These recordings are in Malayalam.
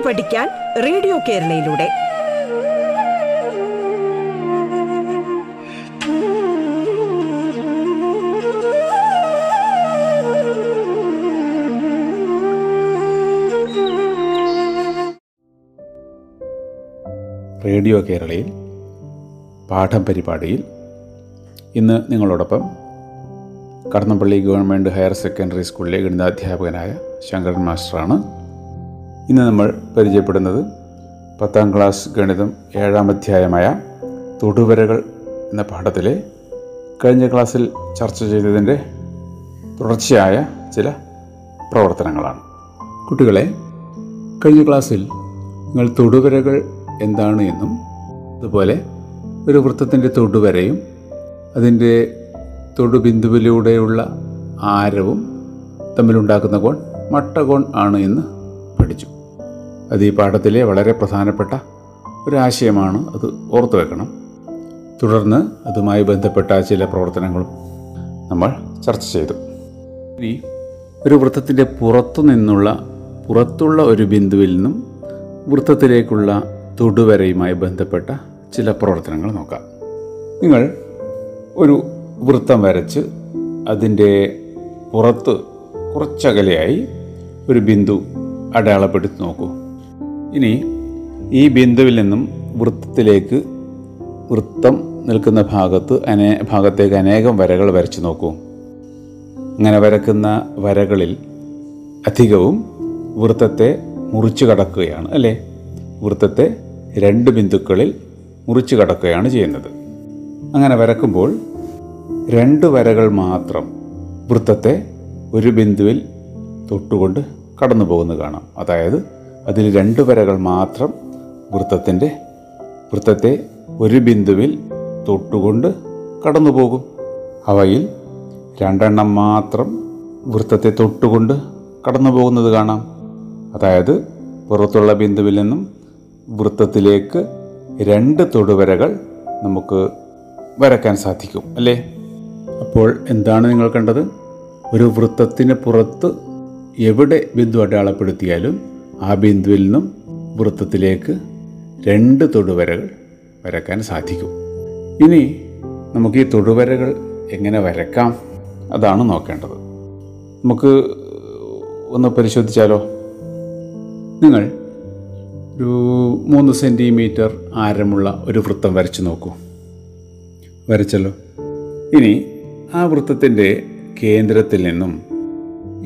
പാട്ട് പഠിക്കാൻ റേഡിയോ കേരളയിലൂടെ. റേഡിയോ കേരളയിൽ പാഠം പരിപാടിയിൽ ഇന്ന് നിങ്ങളോടൊപ്പം കടന്നപ്പള്ളി ഗവൺമെന്റ് ഹയർ സെക്കൻഡറി സ്കൂളിലെ ഗണിതാധ്യാപകനായ ശങ്കരൻ മാസ്റ്ററാണ്. ഇന്ന് നമ്മൾ പരിചയപ്പെടുന്നത് പത്താം ക്ലാസ് ഗണിതം ഏഴാം അധ്യായമായ തൊടുവരകൾ എന്ന പാഠത്തിലെ കഴിഞ്ഞ ക്ലാസ്സിൽ ചർച്ച ചെയ്തതിന്റെ തുടർച്ചയായ ചില പ്രവർത്തനങ്ങളാണ്. കുട്ടികളെ കഴിഞ്ഞ ക്ലാസ്സിൽ നിങ്ങൾ തൊടുവരകൾ എന്താണ് എന്നും അതുപോലെ ഒരു വൃത്തത്തിന്റെ തൊടുവരയും അതിന്റെ തൊടുബിന്ദുവിലൂടെയുള്ള ആരവും തമ്മിലുണ്ടാക്കുന്ന കോൺ മട്ടകോൺ ആണ് എന്ന് അത് ഈ പാഠത്തിലെ വളരെ പ്രധാനപ്പെട്ട ഒരാശയമാണ് അത് ഓർത്തു വെക്കണം. തുടർന്ന് അതുമായി ബന്ധപ്പെട്ട ചില പ്രവർത്തനങ്ങളും നമ്മൾ ചർച്ച ചെയ്തു. ഇനി ഒരു വൃത്തത്തിന്റെ പുറത്തു നിന്നുള്ള പുറത്തുള്ള ഒരു ബിന്ദുവിൽ നിന്നും വൃത്തത്തിലേക്കുള്ള തൊടുവരയുമായി ബന്ധപ്പെട്ട ചില പ്രവർത്തനങ്ങൾ നോക്കാം. നിങ്ങൾ ഒരു വൃത്തം വരച്ച് അതിന്റെ പുറത്ത് കുറച്ചകലെയായി ഒരു ബിന്ദു അടയാളപ്പെടുത്തി നോക്കൂ. ഇനി ഈ ബിന്ദുവിൽ നിന്നും വൃത്തത്തിലേക്ക് വൃത്തം നിൽക്കുന്ന ഭാഗത്ത് അനേ ഭാഗത്തേക്ക് അനേകം വരകൾ വരച്ചു നോക്കൂ. അങ്ങനെ വരക്കുന്ന വരകളിൽ അധികവും വൃത്തത്തെ മുറിച്ചു കടക്കുകയാണ് അല്ലേ? വൃത്തത്തെ രണ്ട് ബിന്ദുക്കളിൽ മുറിച്ചു കടക്കുകയാണ് ചെയ്യുന്നത്. അങ്ങനെ വരക്കുമ്പോൾ രണ്ട് വരകൾ മാത്രം വൃത്തത്തെ ഒരു ബിന്ദുവിൽ തൊട്ടുകൊണ്ട് കടന്നു പോകുന്നത് കാണാം. അതായത് അതിൽ രണ്ട് വരകൾ മാത്രം വൃത്തത്തിന്റെ വൃത്തത്തെ ഒരു ബിന്ദുവിൽ തൊട്ടുകൊണ്ട് കടന്നു പോകും അവയിൽ രണ്ടെണ്ണം മാത്രം വൃത്തത്തെ തൊട്ടുകൊണ്ട് കടന്നു പോകുന്നത് കാണാം. അതായത് പുറത്തുള്ള ബിന്ദുവിൽ നിന്നും വൃത്തത്തിലേക്ക് രണ്ട് തൊടുവരകൾ നമുക്ക് വരയ്ക്കാൻ സാധിക്കും അല്ലേ? അപ്പോൾ എന്താണ് നിങ്ങൾ കണ്ടത്? ഒരു വൃത്തത്തിന് പുറത്ത് എവിടെ ബിന്ദു അടയാളപ്പെടുത്തിയാലും ആ ബിന്ദുവിൽ നിന്നും വൃത്തത്തിലേക്ക് രണ്ട് തൊടുവരകൾ വരക്കാൻ സാധിക്കും. ഇനി നമുക്ക് ഈ തൊടുവരകൾ എങ്ങനെ വരക്കാം? അതാണ് നോക്കേണ്ടത്. നമുക്ക് ഒന്ന് പരിശോധിച്ചാലോ? നിങ്ങൾ ഒരു മൂന്ന് സെന്റിമീറ്റർ ആരമുള്ള ഒരു വൃത്തം വരച്ചു നോക്കൂ. വരച്ചല്ലോ. ഇനി ആ വൃത്തത്തിന്റെ കേന്ദ്രത്തിൽ നിന്നും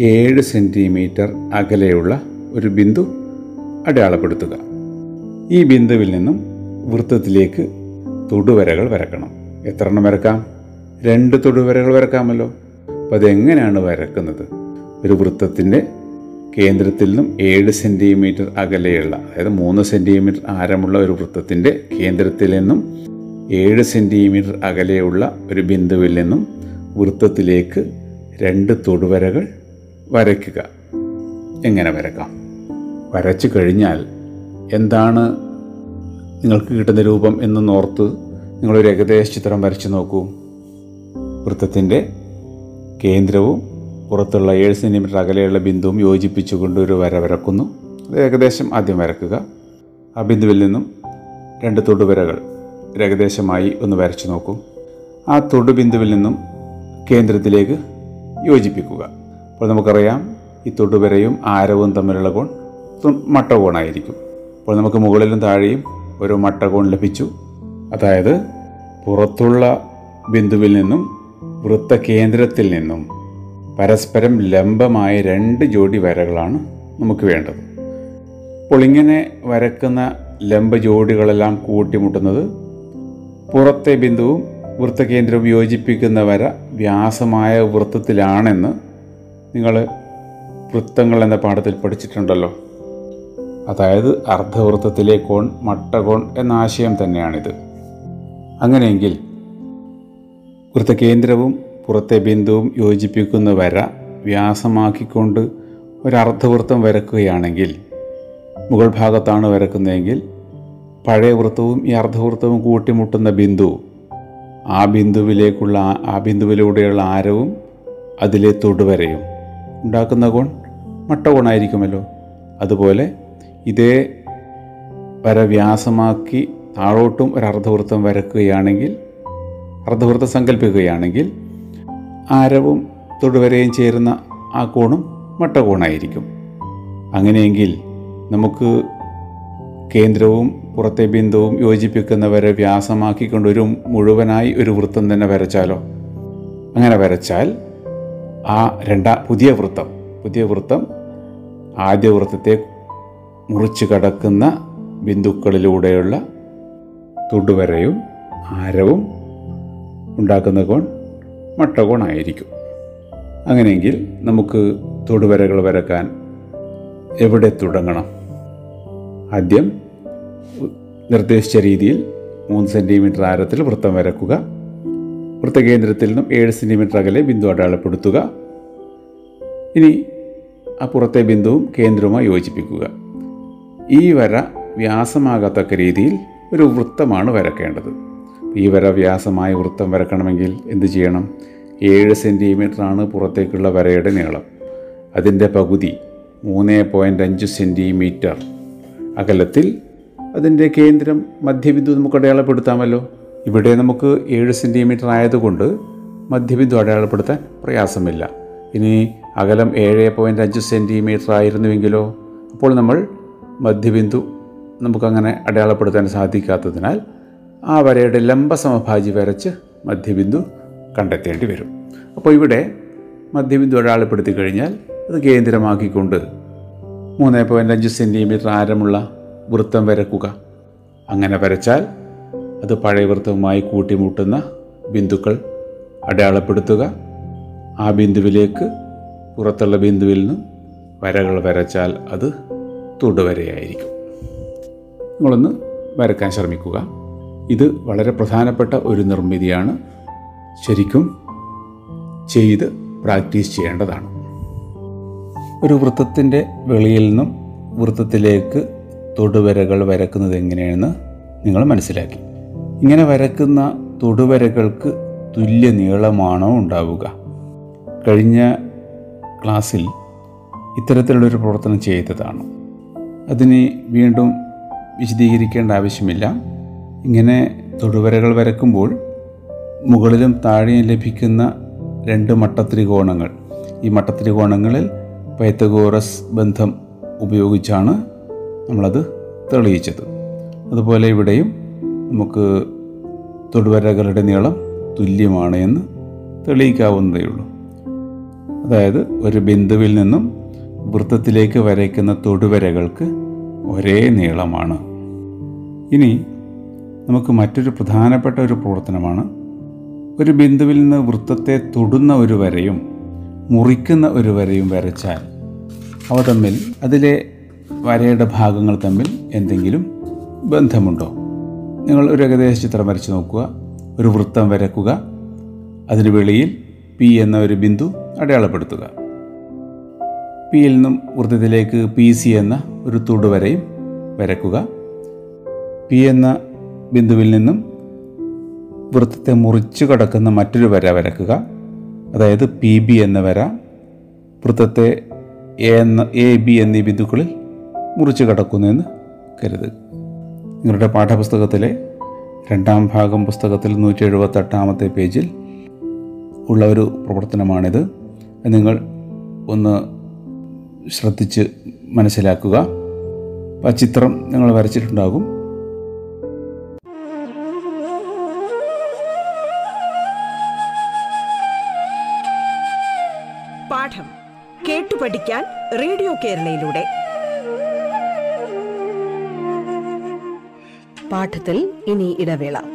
ഏഴ് സെന്റിമീറ്റർ അകലെയുള്ള ഒരു ബിന്ദു അടയാളപ്പെടുത്തുക. ഈ ബിന്ദുവിൽ നിന്നും വൃത്തത്തിലേക്ക് തൊടുവരകൾ വരക്കണം. എത്ര എണ്ണം വരക്കാം? രണ്ട് തൊടുവരകൾ വരക്കാമല്ലോ. അപ്പോൾ അതെങ്ങനെയാണ് വരക്കുന്നത്? ഒരു വൃത്തത്തിന്റെ കേന്ദ്രത്തിൽ നിന്നും ഏഴ് സെന്റിമീറ്റർ അകലെയുള്ള അതായത് മൂന്ന് സെന്റിമീറ്റർ ആരമുള്ള ഒരു വൃത്തത്തിന്റെ കേന്ദ്രത്തിൽ നിന്നും ഏഴ് സെന്റിമീറ്റർ അകലെയുള്ള ഒരു ബിന്ദുവിൽ നിന്നും വൃത്തത്തിലേക്ക് രണ്ട് തൊടുവരകൾ വരയ്ക്കുക. എങ്ങനെ വരക്കാം? വരച്ചു കഴിഞ്ഞാൽ എന്താണ് നിങ്ങൾക്ക് കിട്ടുന്ന രൂപം എന്ന് നോർത്ത് നിങ്ങളൊരു ഏകദേശ ചിത്രം വരച്ചു നോക്കൂ. വൃത്തത്തിന്റെ കേന്ദ്രവും പുറത്തുള്ള ഏഴ് സെന്റിമീറ്റർ അകലെയുള്ള ബിന്ദുവും യോജിപ്പിച്ചുകൊണ്ട് ഒരു വര വരക്കുന്നു. അത് ഏകദേശം ആദ്യം വരക്കുക. ആ ബിന്ദുവിൽ നിന്നും രണ്ട് തൊടുവരകൾ ഏകദേശമായി ഒന്ന് വരച്ചു നോക്കൂ. ആ തൊടുബിന്ദുവിൽ നിന്നും കേന്ദ്രത്തിലേക്ക് യോജിപ്പിക്കുക. അപ്പോൾ നമുക്കറിയാം ഈ തൊടുവരയും ആരവും തമ്മിലുള്ള കോൺ മട്ടകോണായിരിക്കും. അപ്പോൾ നമുക്ക് മുകളിലും താഴെയും ഒരു മട്ടകോൺ ലഭിച്ചു. അതായത് പുറത്തുള്ള ബിന്ദുവിൽ നിന്നും വൃത്തകേന്ദ്രത്തിൽ നിന്നും പരസ്പരം ലംബമായ രണ്ട് ജോഡി വരകളാണ് നമുക്ക് വേണ്ടത്. അപ്പോൾ ഇങ്ങനെ വരക്കുന്ന ലംബ ജോഡികളെല്ലാം കൂട്ടിമുട്ടുന്നത് പുറത്തെ ബിന്ദുവും വൃത്തകേന്ദ്രവും യോജിപ്പിക്കുന്ന വര വ്യാസമായ വൃത്തത്തിലാണെന്ന് നിങ്ങൾ വൃത്തങ്ങൾ എന്ന പാഠത്തിൽ പഠിച്ചിട്ടുണ്ടല്ലോ. അതായത് അർദ്ധവൃത്തത്തിലെ കോൺ മട്ടകോൺ എന്ന ആശയം തന്നെയാണിത്. അങ്ങനെയെങ്കിൽ വൃത്തകേന്ദ്രവും പുറത്തെ ബിന്ദുവും യോജിപ്പിക്കുന്ന വര വ്യാസമാക്കിക്കൊണ്ട് ഒരു അർദ്ധവൃത്തം വരക്കുകയാണെങ്കിൽ മുകൾ ഭാഗത്താണ് വരക്കുന്നതെങ്കിൽ പഴയ വൃത്തവും ഈ അർദ്ധവൃത്തവും കൂട്ടിമുട്ടുന്ന ബിന്ദു ആ ബിന്ദുവിലേക്കുള്ള ആ ബിന്ദുവിലൂടെയുള്ള ആരവും അതിലെ തൊടുവരയും. ഉണ്ടാക്കുന്ന കോൺ മട്ടകോണായിരിക്കുമല്ലോ. അതുപോലെ ഇതേ വര വ്യാസമാക്കി താഴോട്ടും ഒരു അർദ്ധവൃത്തം വരക്കുകയാണെങ്കിൽ അർദ്ധവൃത്തം സങ്കല്പിക്കുകയാണെങ്കിൽ ആരവും തൊടുവരയും ചേരുന്ന ആ കോണും മട്ടകോണായിരിക്കും. അങ്ങനെയെങ്കിൽ നമുക്ക് കേന്ദ്രവും പുറത്തെ ബിന്ദുവും യോജിപ്പിക്കുന്നവരെ വ്യാസമാക്കിക്കൊണ്ട് ഒരു മുഴുവനായി ഒരു വൃത്തം തന്നെ വരച്ചാലോ? അങ്ങനെ വരച്ചാൽ ആ രണ്ടാ പുതിയ വൃത്തം പുതിയ വൃത്തം ആദ്യ വൃത്തത്തെ മുറിച്ച് കടക്കുന്ന ബിന്ദുക്കളിലൂടെയുള്ള തൊടുവരയും ആരവും ഉണ്ടാക്കുന്ന കോൺ മട്ടകോണായിരിക്കും അങ്ങനെയെങ്കിൽ നമുക്ക് തൊടുവരകൾ വരക്കാൻ എവിടെ തുടങ്ങണം? ആദ്യം നിർദ്ദേശിച്ച രീതിയിൽ മൂന്ന് സെന്റിമീറ്റർ ആരത്തിൽ വൃത്തം വരക്കുക. വൃത്തകേന്ദ്രത്തിൽ നിന്നും ഏഴ് സെന്റിമീറ്റർ അകലെ ബിന്ദു അടയാളപ്പെടുത്തുക. ഇനി ആ പുറത്തെ ബിന്ദുവും കേന്ദ്രവുമായി യോജിപ്പിക്കുക. ഈ വര വ്യാസമാകത്തക്ക രീതിയിൽ ഒരു വൃത്തമാണ് വരക്കേണ്ടത്. ഈ വര വ്യാസമായ വൃത്തം വരക്കണമെങ്കിൽ എന്ത് ചെയ്യണം? ഏഴ് സെന്റിമീറ്ററാണ് പുറത്തേക്കുള്ള വരയുടെ നീളം. അതിന്റെ പകുതി മൂന്ന് പോയിന്റ് അഞ്ച് സെന്റിമീറ്റർ അകലത്തിൽ അതിന്റെ കേന്ദ്രം മധ്യബിന്ദു നമുക്ക് അടയാളപ്പെടുത്താമല്ലോ. ഇവിടെ നമുക്ക് ഏഴ് സെന്റിമീറ്റർ ആയതുകൊണ്ട് മധ്യബിന്ദു അടയാളപ്പെടുത്താൻ പ്രയാസമില്ല. ഇനി അകലം ഏഴ് പോയിന്റ് അഞ്ച് സെന്റിമീറ്റർ ആയിരുന്നുവെങ്കിലോ അപ്പോൾ നമ്മൾ മധ്യബിന്ദു നമുക്കങ്ങനെ അടയാളപ്പെടുത്താൻ സാധിക്കാത്തതിനാൽ ആ വരയുടെ ലംബസമഭാജി വരച്ച് മധ്യബിന്ദു കണ്ടെത്തേണ്ടി വരും. അപ്പോൾ ഇവിടെ മധ്യബിന്ദു അടയാളപ്പെടുത്തി കഴിഞ്ഞാൽ അത് കേന്ദ്രമാക്കിക്കൊണ്ട് മൂന്ന് പോയിന്റ് അഞ്ച് സെന്റിമീറ്റർ ആരമുള്ള വൃത്തം വരക്കുക. അങ്ങനെ വരച്ചാൽ അത് പഴയ വൃത്തവുമായി കൂട്ടിമുട്ടുന്ന ബിന്ദുക്കൾ അടയാളപ്പെടുത്തുക. ആ ബിന്ദുവിലേക്ക് പുറത്തുള്ള ബിന്ദുവിൽ നിന്നും വരകൾ വരച്ചാൽ അത് തൊടുവരയായിരിക്കും. നിങ്ങളൊന്ന് വരക്കാൻ ശ്രമിക്കുക. ഇത് വളരെ പ്രധാനപ്പെട്ട ഒരു നിർമ്മിതിയാണ്. ശരിക്കും ചെയ്ത് പ്രാക്ടീസ് ചെയ്യേണ്ടതാണ്. ഒരു വൃത്തത്തിന്റെ വെളിയിൽ നിന്നും വൃത്തത്തിലേക്ക് തൊടുവരകൾ വരക്കുന്നത് എങ്ങനെയെന്ന് നിങ്ങൾ മനസ്സിലാക്കി. ഇങ്ങനെ വരക്കുന്ന തൊടുവരകൾക്ക് തുല്യ നീളമാണോ ഉണ്ടാവുക? കഴിഞ്ഞ ക്ലാസ്സിൽ ഇത്തരത്തിലുള്ളൊരു പ്രവർത്തനം ചെയ്തതാണ്. അതിന് വീണ്ടും വിശദീകരിക്കേണ്ട ആവശ്യമില്ല. ഇങ്ങനെ തൊടുവരകൾ വരക്കുമ്പോൾ മുകളിലും താഴെയും ലഭിക്കുന്ന രണ്ട് മട്ടത്രികോണങ്ങൾ. ഈ മട്ടത്രികോണങ്ങളിൽ പൈത്തഗോറസ് ബന്ധം ഉപയോഗിച്ചാണ് നമ്മളത് തെളിയിച്ചത്. അതുപോലെ ഇവിടെയും നമുക്ക് തൊടുവരകളുടെ നീളം തുല്യമാണ് എന്ന് തെളിയിക്കാവുന്നതേ ഉള്ളൂ അതായത് ഒരു ബിന്ദുവിൽ നിന്നും വൃത്തത്തിലേക്ക് വരയ്ക്കുന്ന തൊടുവരകൾക്ക് ഒരേ നീളമാണ്. ഇനി നമുക്ക് മറ്റൊരു പ്രധാനപ്പെട്ട ഒരു പ്രവർത്തനമാണ്. ഒരു ബിന്ദുവിൽ നിന്ന് വൃത്തത്തെ തൊടുന്ന ഒരു വരയും മുറിക്കുന്ന ഒരു വരയും വരച്ചാൽ അവ തമ്മിൽ അതിലെ വരയുടെ ഭാഗങ്ങൾ തമ്മിൽ എന്തെങ്കിലും ബന്ധമുണ്ടോ? നിങ്ങൾ ഒരു ഏകദേശ ചിത്രം വരച്ച് നോക്കുക. ഒരു വൃത്തം വരക്കുക. അതിന് വെളിയിൽ പി എന്ന ഒരു ബിന്ദു അടയാളപ്പെടുത്തുക. പിയിൽ നിന്നും വൃത്തത്തിലേക്ക് പി സി എന്ന ഒരു തൊടുവരയും വരക്കുക പി എന്ന ബിന്ദുവിൽ നിന്നും വൃത്തത്തെ മുറിച്ചു കടക്കുന്ന മറ്റൊരു വര വരക്കുക അതായത് പി ബി എന്ന വര വൃത്തത്തെ എ എന്ന എ ബി എന്നീ ബിന്ദുക്കളിൽ മുറിച്ചു കടക്കുന്നുവെന്ന് കരുതുക. നിങ്ങളുടെ പാഠപുസ്തകത്തിലെ രണ്ടാം ഭാഗം പുസ്തകത്തിൽ നൂറ്റി എഴുപത്തെട്ടാമത്തെ പേജിൽ ഉള്ള ഒരു പ്രവർത്തനമാണിത്. നിങ്ങൾ ഒന്ന് ശ്രദ്ധിച്ച് മനസ്സിലാക്കുക. ആ ചിത്രം നിങ്ങൾ വരച്ചിട്ടുണ്ടാകും. പാഠം കേട്ടു പഠിക്കാൻ റേഡിയോ കേരളയിലൂടെ. പാഠത്തിൽ ഇനി ഇടവേള.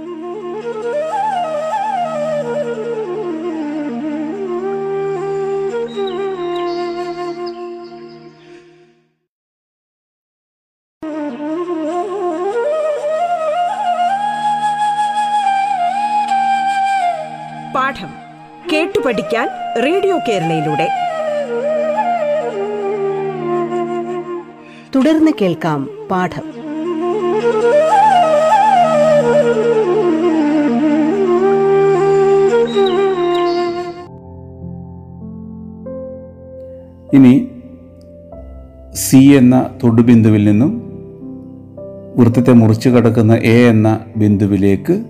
കേട്ടു പഠിക്കാൻ റേഡിയോ കേരളയിലൂടെ. തുടർന്ന് കേൾക്കാം പാഠം. ഇനി സി എന്ന തൊടുബിന്ദുവിൽ നിന്നും വൃത്തത്തെ മുറിച്ച് കടക്കുന്ന എ എന്ന ബിന്ദുവിലേക്ക്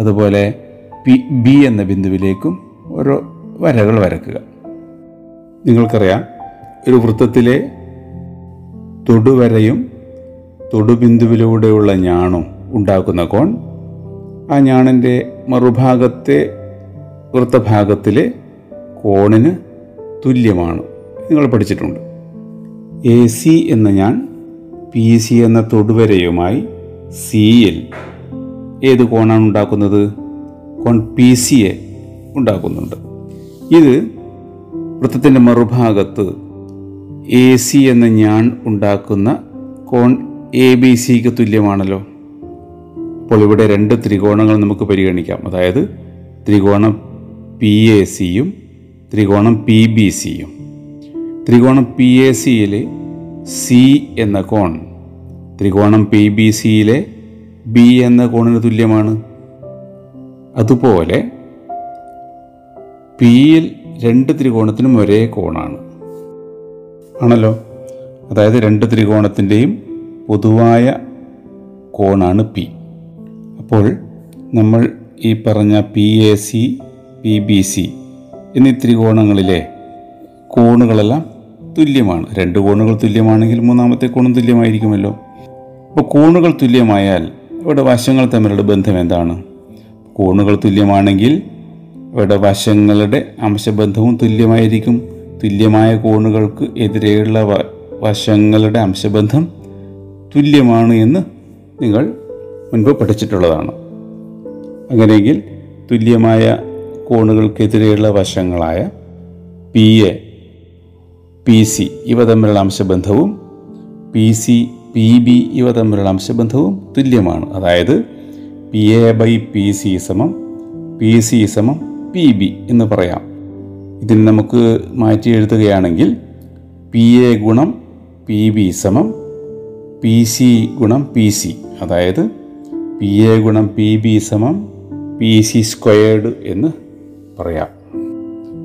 അതുപോലെ ബി എന്ന ബിന്ദുവിലേക്കും ഓരോ വരകൾ വരക്കുക. നിങ്ങൾക്കറിയാം ഒരു വൃത്തത്തിലെ തൊടുവരയും തൊടുബിന്ദുവിലൂടെയുള്ള ഞാണും ഉണ്ടാക്കുന്ന കോൺ ആ ഞാണിന്റെ മറുഭാഗത്തെ വൃത്തഭാഗത്തിലെ കോണിന് തുല്യമാണ്. നിങ്ങൾ പഠിച്ചിട്ടുണ്ട്. എ സി എന്ന ഞാൻ പി സി എന്ന തൊടുവരയുമായി സിയിൽ ഏത് കോണാണ് ഉണ്ടാക്കുന്നത്? കോൺ പി സിയെ ഉണ്ടാക്കുന്നുണ്ട്. ഇത് വൃത്തത്തിന്റെ മറുഭാഗത്ത് എ സി എന്ന ഞാൻ ഉണ്ടാക്കുന്ന കോൺ എ ബി സിക്ക് തുല്യമാണല്ലോ. അപ്പോൾ ഇവിടെ രണ്ട് ത്രികോണങ്ങൾ നമുക്ക് പരിഗണിക്കാം. അതായത് ത്രികോണം പി എ സിയും ത്രികോണം പി ബി സിയും ത്രികോണം പി എ സിയിലെ സി എന്ന കോൺ ത്രികോണം പി ബി സിയിലെ ബി എന്ന കോണിന് തുല്യമാണ്. അതുപോലെ പിയിൽ രണ്ട് ത്രികോണത്തിനും ഒരേ കോണാണ്. ആണല്ലോ? അതായത് രണ്ട് ത്രികോണത്തിന്റെയും പൊതുവായ കോണാണ് പി. അപ്പോൾ നമ്മൾ ഈ പറഞ്ഞ P A C P B C എന്നീ ത്രികോണങ്ങളിലെ കോണുകളെല്ലാം തുല്യമാണ്. രണ്ട് കോണുകൾ തുല്യമാണെങ്കിൽ മൂന്നാമത്തെ കോണും തുല്യമായിരിക്കുമല്ലോ. അപ്പോൾ കോണുകൾ തുല്യമായാൽ ഇവിടെ വശങ്ങൾ തമ്മിലുള്ള ബന്ധം എന്താണ്? കോണുകൾ തുല്യമാണെങ്കിൽ ഇവിടെ വശങ്ങളുടെ അംശബന്ധവും തുല്യമായിരിക്കും. തുല്യമായ കോണുകൾക്ക് എതിരെയുള്ള വശങ്ങളുടെ അംശബന്ധം തുല്യമാണ് എന്ന് നിങ്ങൾ മുൻപ് പഠിച്ചിട്ടുള്ളതാണ്. അങ്ങനെയെങ്കിൽ തുല്യമായ കോണുകൾക്കെതിരെയുള്ള വശങ്ങളായ പി എ പി സി ഇവ തമ്മിലുള്ള അംശബന്ധവും പി സി പി ബി ഇവ തമ്മിലുള്ള അംശബന്ധവും തുല്യമാണ്. അതായത് P A by P C സമം പി സി സമം പി ബി എന്ന് പറയാം. ഇതിന് നമുക്ക് മാറ്റി എഴുതുകയാണെങ്കിൽ പി എ ഗുണം പി ബി സമം പി സി ഗുണം പി സി അതായത് പി എ ഗുണം പി ബി സമം പി സി സ്ക്വയേർഡ് എന്ന് പറയാം.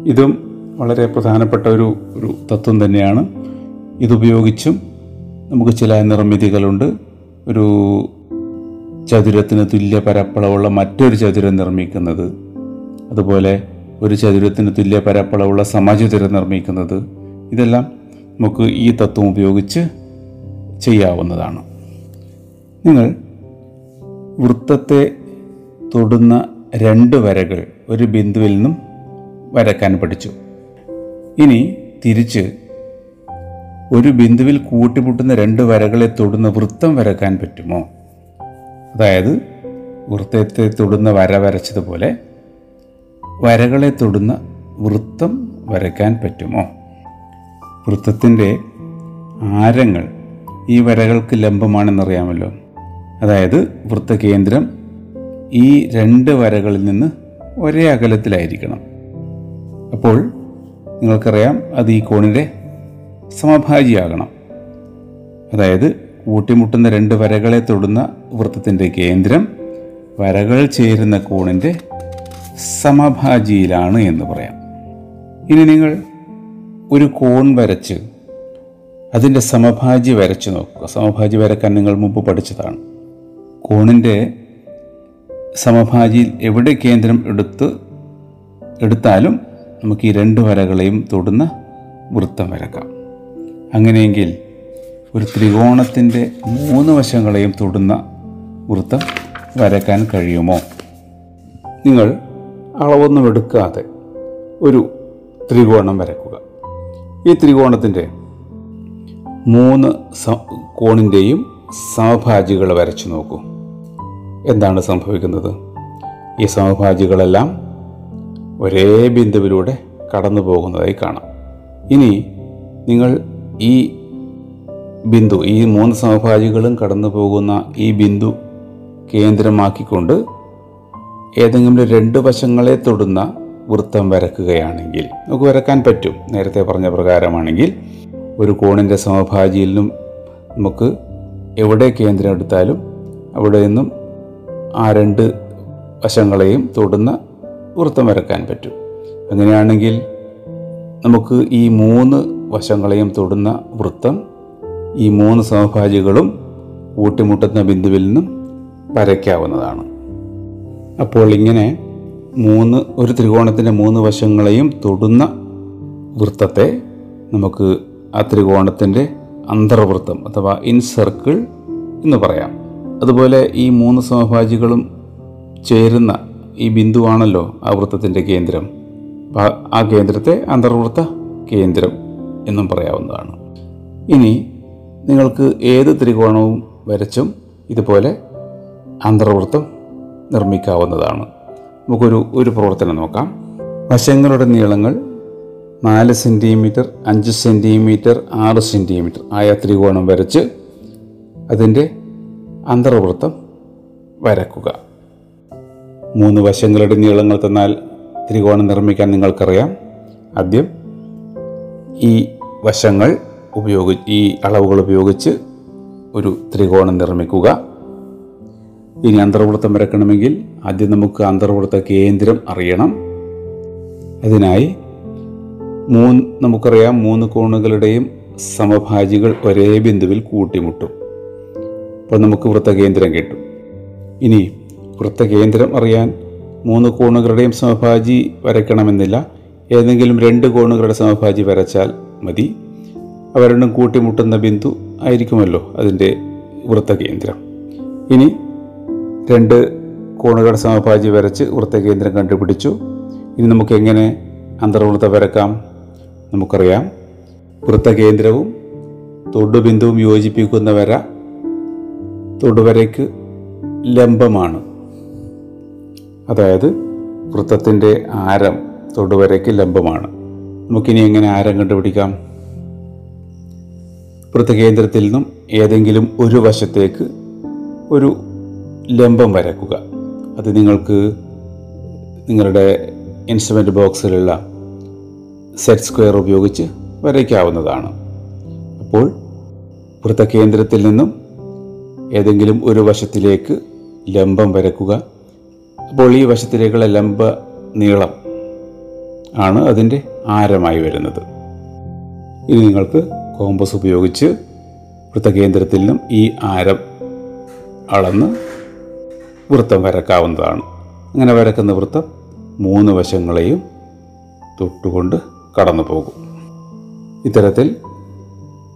ഇതും വളരെ പ്രധാനപ്പെട്ട ഒരു ഒരു തത്വം തന്നെയാണ്. ഇതുപയോഗിച്ചും നമുക്ക് ചില നിർമ്മിതികളുണ്ട്. ഒരു ചതുരത്തിന് തുല്യ പരപ്പളവുള്ള മറ്റൊരു ചതുരം നിർമ്മിക്കുന്നത് അതുപോലെ ഒരു ചതുരത്തിന് തുല്യ പരപ്പളവുള്ള സമചതുരം നിർമ്മിക്കുന്നത് ഇതെല്ലാം നമുക്ക് ഈ തത്വം ഉപയോഗിച്ച് ചെയ്യാവുന്നതാണ്. നിങ്ങൾ വൃത്തത്തെ തൊടുന്ന രണ്ട് വരകൾ ഒരു ബിന്ദുവിൽ നിന്നും വരക്കാൻ പഠിച്ചു. ഇനി തിരിച്ച് ഒരു ബിന്ദുവിൽ കൂട്ടിമുട്ടുന്ന രണ്ട് വരകളെ തൊടുന്ന വൃത്തം വരക്കാൻ പറ്റുമോ? അതായത് വൃത്തത്തെ തൊടുന്ന വര വരച്ചതുപോലെ വരകളെ തൊടുന്ന വൃത്തം വരയ്ക്കാൻ പറ്റുമോ? വൃത്തത്തിന്റെ ആരങ്ങൾ ഈ വരകൾക്ക് ലംബമാണെന്നറിയാമല്ലോ. അതായത് വൃത്തകേന്ദ്രം ഈ രണ്ട് വരകളിൽ നിന്ന് ഒരേ അകലത്തിലായിരിക്കണം. അപ്പോൾ നിങ്ങൾക്കറിയാം അത് ഈ കോണിന്റെ സമഭാജിയാകണം അതായത് കൂട്ടിമുട്ടുന്ന രണ്ട് വരകളെ തൊടുന്ന വൃത്തത്തിന്റെ കേന്ദ്രം വരകൾ ചേരുന്ന കോണിന്റെ സമഭാജിയിലാണ് എന്ന് പറയാം. ഇനി നിങ്ങൾ ഒരു കോൺ വരച്ച് അതിന്റെ സമഭാജി വരച്ച് നോക്കുക. സമഭാജി വരക്കാൻ നിങ്ങൾ മുമ്പ് പഠിച്ചതാണ്. കോണിന്റെ സമഭാജിയിൽ എവിടെ കേന്ദ്രം എടുത്ത് എടുത്താലും നമുക്ക് ഈ രണ്ട് വരകളെയും തൊടുന്ന വൃത്തം വരക്കാം. അങ്ങനെയെങ്കിൽ ഒരു ത്രികോണത്തിന്റെ മൂന്ന് വശങ്ങളെയും തൊടുന്ന വൃത്തം വരക്കാൻ കഴിയുമോ? നിങ്ങൾ അളവൊന്നും എടുക്കാതെ ഒരു ത്രികോണം വരക്കുക. ഈ ത്രികോണത്തിന്റെ മൂന്ന് കോണിന്റെയും സമഭാജികൾ വരച്ചു നോക്കൂ. എന്താണ് സംഭവിക്കുന്നത്? ഈ സമഭാജികളെല്ലാം ഒരേ ബിന്ദുവിലൂടെ കടന്നു പോകുന്നതായി കാണാം. ഇനി നിങ്ങൾ ഈ ബിന്ദു ഈ മൂന്ന് സമഭാജികളും കടന്നു പോകുന്ന ഈ ബിന്ദു കേന്ദ്രമാക്കിക്കൊണ്ട് ഏതെങ്കിലും രണ്ട് വശങ്ങളെ തൊടുന്ന വൃത്തം വരക്കുകയാണെങ്കിൽ നമുക്ക് വരക്കാൻ പറ്റും. നേരത്തെ പറഞ്ഞ പ്രകാരമാണെങ്കിൽ ഒരു കോണിന്റെ സമഭാജിയിൽ നിന്നും നമുക്ക് എവിടെ കേന്ദ്രം എടുത്താലും അവിടെ നിന്നും ആ രണ്ട് വശങ്ങളെയും തൊടുന്ന വൃത്തം വരക്കാൻ പറ്റും. അങ്ങനെയാണെങ്കിൽ നമുക്ക് ഈ മൂന്ന് വശങ്ങളെയും തൊടുന്ന വൃത്തം ഈ മൂന്ന് സമഭാജികളും കൂട്ടിമുട്ടുന്ന ബിന്ദുവിൽ നിന്നും വരയ്ക്കാവുന്നതാണ്. അപ്പോൾ ഇങ്ങനെ മൂന്ന് ഒരു ത്രികോണത്തിന്റെ മൂന്ന് വശങ്ങളെയും തൊടുന്ന വൃത്തത്തെ നമുക്ക് ആ ത്രികോണത്തിന്റെ അന്തർവൃത്തം അഥവാ ഇൻ സർക്കിൾ എന്ന് പറയാം. അതുപോലെ ഈ മൂന്ന് സമഭാജികളും ചേരുന്ന ഈ ബിന്ദുവാണല്ലോ ആ വൃത്തത്തിന്റെ കേന്ദ്രം. ആ കേന്ദ്രത്തെ അന്തർവൃത്ത കേന്ദ്രം എന്നും പറയാവുന്നതാണ്. ഇനി നിങ്ങൾക്ക് ഏത് ത്രികോണവും വരച്ചും ഇതുപോലെ അന്തർവൃത്തം നിർമ്മിക്കാവുന്നതാണ്. നമുക്കൊരു ഒരു പ്രവർത്തനം നോക്കാം. വശങ്ങളുടെ നീളങ്ങൾ നാല് സെന്റിമീറ്റർ അഞ്ച് സെന്റിമീറ്റർ ആറ് സെന്റിമീറ്റർ ആയ ത്രികോണം വരച്ച് അതിന്റെ അന്തർവൃത്തം വരക്കുക. മൂന്ന് വശങ്ങളുടെ നീളങ്ങൾ തന്നാൽ ത്രികോണം നിർമ്മിക്കാൻ നിങ്ങൾക്കറിയാം. ആദ്യം ഈ വശങ്ങൾ ഉപയോഗി ഈ അളവുകൾ ഉപയോഗിച്ച് ഒരു ത്രികോണം നിർമ്മിക്കുക. ഇനി അന്തർവൃത്തം വരക്കണമെങ്കിൽ ആദ്യം നമുക്ക് അന്തർവൃത്ത കേന്ദ്രം അറിയണം. അതിനായി മൂന്ന് നമുക്കറിയാം മൂന്ന് കോണുകളുടെയും സമഭാജികൾ ഒരേ ബിന്ദുവിൽ കൂട്ടിമുട്ടും. അപ്പോൾ നമുക്ക് വൃത്തകേന്ദ്രം കിട്ടും. ഇനി വൃത്തകേന്ദ്രം അറിയാൻ മൂന്ന് കോണുകളുടെയും സമഭാജി വരയ്ക്കണമെന്നില്ല. ഏതെങ്കിലും രണ്ട് കോണുകളുടെ സമഭാജി വരച്ചാൽ മതി. അവ രണ്ടും കൂട്ടിമുട്ടുന്ന ബിന്ദു ആയിരിക്കുമല്ലോ അതിന്റെ വൃത്തകേന്ദ്രം. ഇനി രണ്ട് കോണുകളുടെ സമഭാജി വരച്ച് വൃത്തകേന്ദ്രം കണ്ടുപിടിച്ചു. ഇനി നമുക്ക് എങ്ങനെ അന്തർവൃത്തം വരക്കാം? നമുക്കറിയാം. വൃത്തകേന്ദ്രവും തൊടുബിന്ദുവും യോജിപ്പിക്കുന്ന വര തൊടുവരയ്ക്ക് ലംബമാണ്. അതായത് വൃത്തത്തിന്റെ ആരം തൊടുവരയ്ക്ക് ലംബമാണ്. നമുക്കിനി എങ്ങനെ ആരം കണ്ടുപിടിക്കാം? വൃത്തകേന്ദ്രത്തിൽ നിന്നും ഏതെങ്കിലും ഒരു വശത്തേക്ക് ഒരു ലംബം വരക്കുക. അത് നിങ്ങൾക്ക് നിങ്ങളുടെ ഇൻസ്ട്രുമെന്റ് ബോക്സിലുള്ള സെറ്റ് സ്ക്വയർ ഉപയോഗിച്ച് വരയ്ക്കാവുന്നതാണ്. അപ്പോൾ വൃത്തകേന്ദ്രത്തിൽ നിന്നും ഏതെങ്കിലും ഒരു വശത്തിലേക്ക് ലംബം വരക്കുക. അപ്പോൾ ഈ വശത്തിലേക്കുള്ള ലംബ നീളം ആണ് അതിന്റെ ആരമായി വരുന്നത്. ഇനി നിങ്ങൾക്ക് കോമ്പസ് ഉപയോഗിച്ച് വൃത്തകേന്ദ്രത്തിൽ നിന്നും ഈ ആരം അളന്ന് വൃത്തം വരക്കാവുന്നതാണ് അങ്ങനെ വരക്കുന്ന വൃത്തം മൂന്ന് വശങ്ങളെയും തൊട്ടുകൊണ്ട് കടന്നു പോകും. ഇത്തരത്തിൽ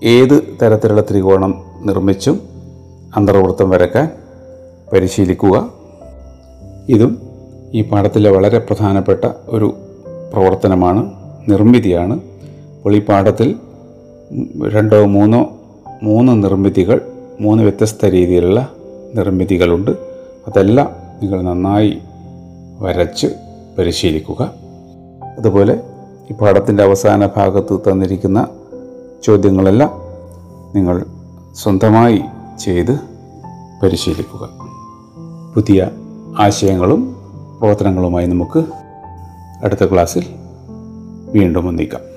ഏത് തരത്തിലുള്ള ത്രികോണം നിർമ്മിച്ചും അന്തർവൃത്തം വരക്കാൻ പരിശീലിക്കുക. ഇതും ഈ പാഠത്തിലെ വളരെ പ്രധാനപ്പെട്ട ഒരു പ്രവർത്തനമാണ് നിർമ്മിതിയാണ്. അപ്പോൾ ഈ പാഠത്തിൽ രണ്ടോ മൂന്നോ മൂന്ന് നിർമ്മിതികൾ മൂന്ന് വ്യത്യസ്ത രീതിയിലുള്ള നിർമ്മിതികളുണ്ട്. അതെല്ലാം നിങ്ങൾ നന്നായി വരച്ച് പരിശീലിക്കുക. അതുപോലെ ഈ പാഠത്തിന്റെ അവസാന ഭാഗത്ത് തന്നിരിക്കുന്ന ചോദ്യങ്ങളെല്ലാം നിങ്ങൾ സ്വന്തമായി ചെയ്ത് പരിശീലിക്കുക. പുതിയ ആശയങ്ങളും പ്രവർത്തനങ്ങളുമായി നമുക്ക് അടുത്ത ക്ലാസ്സിൽ വീണ്ടും ഒന്നിക്കാം.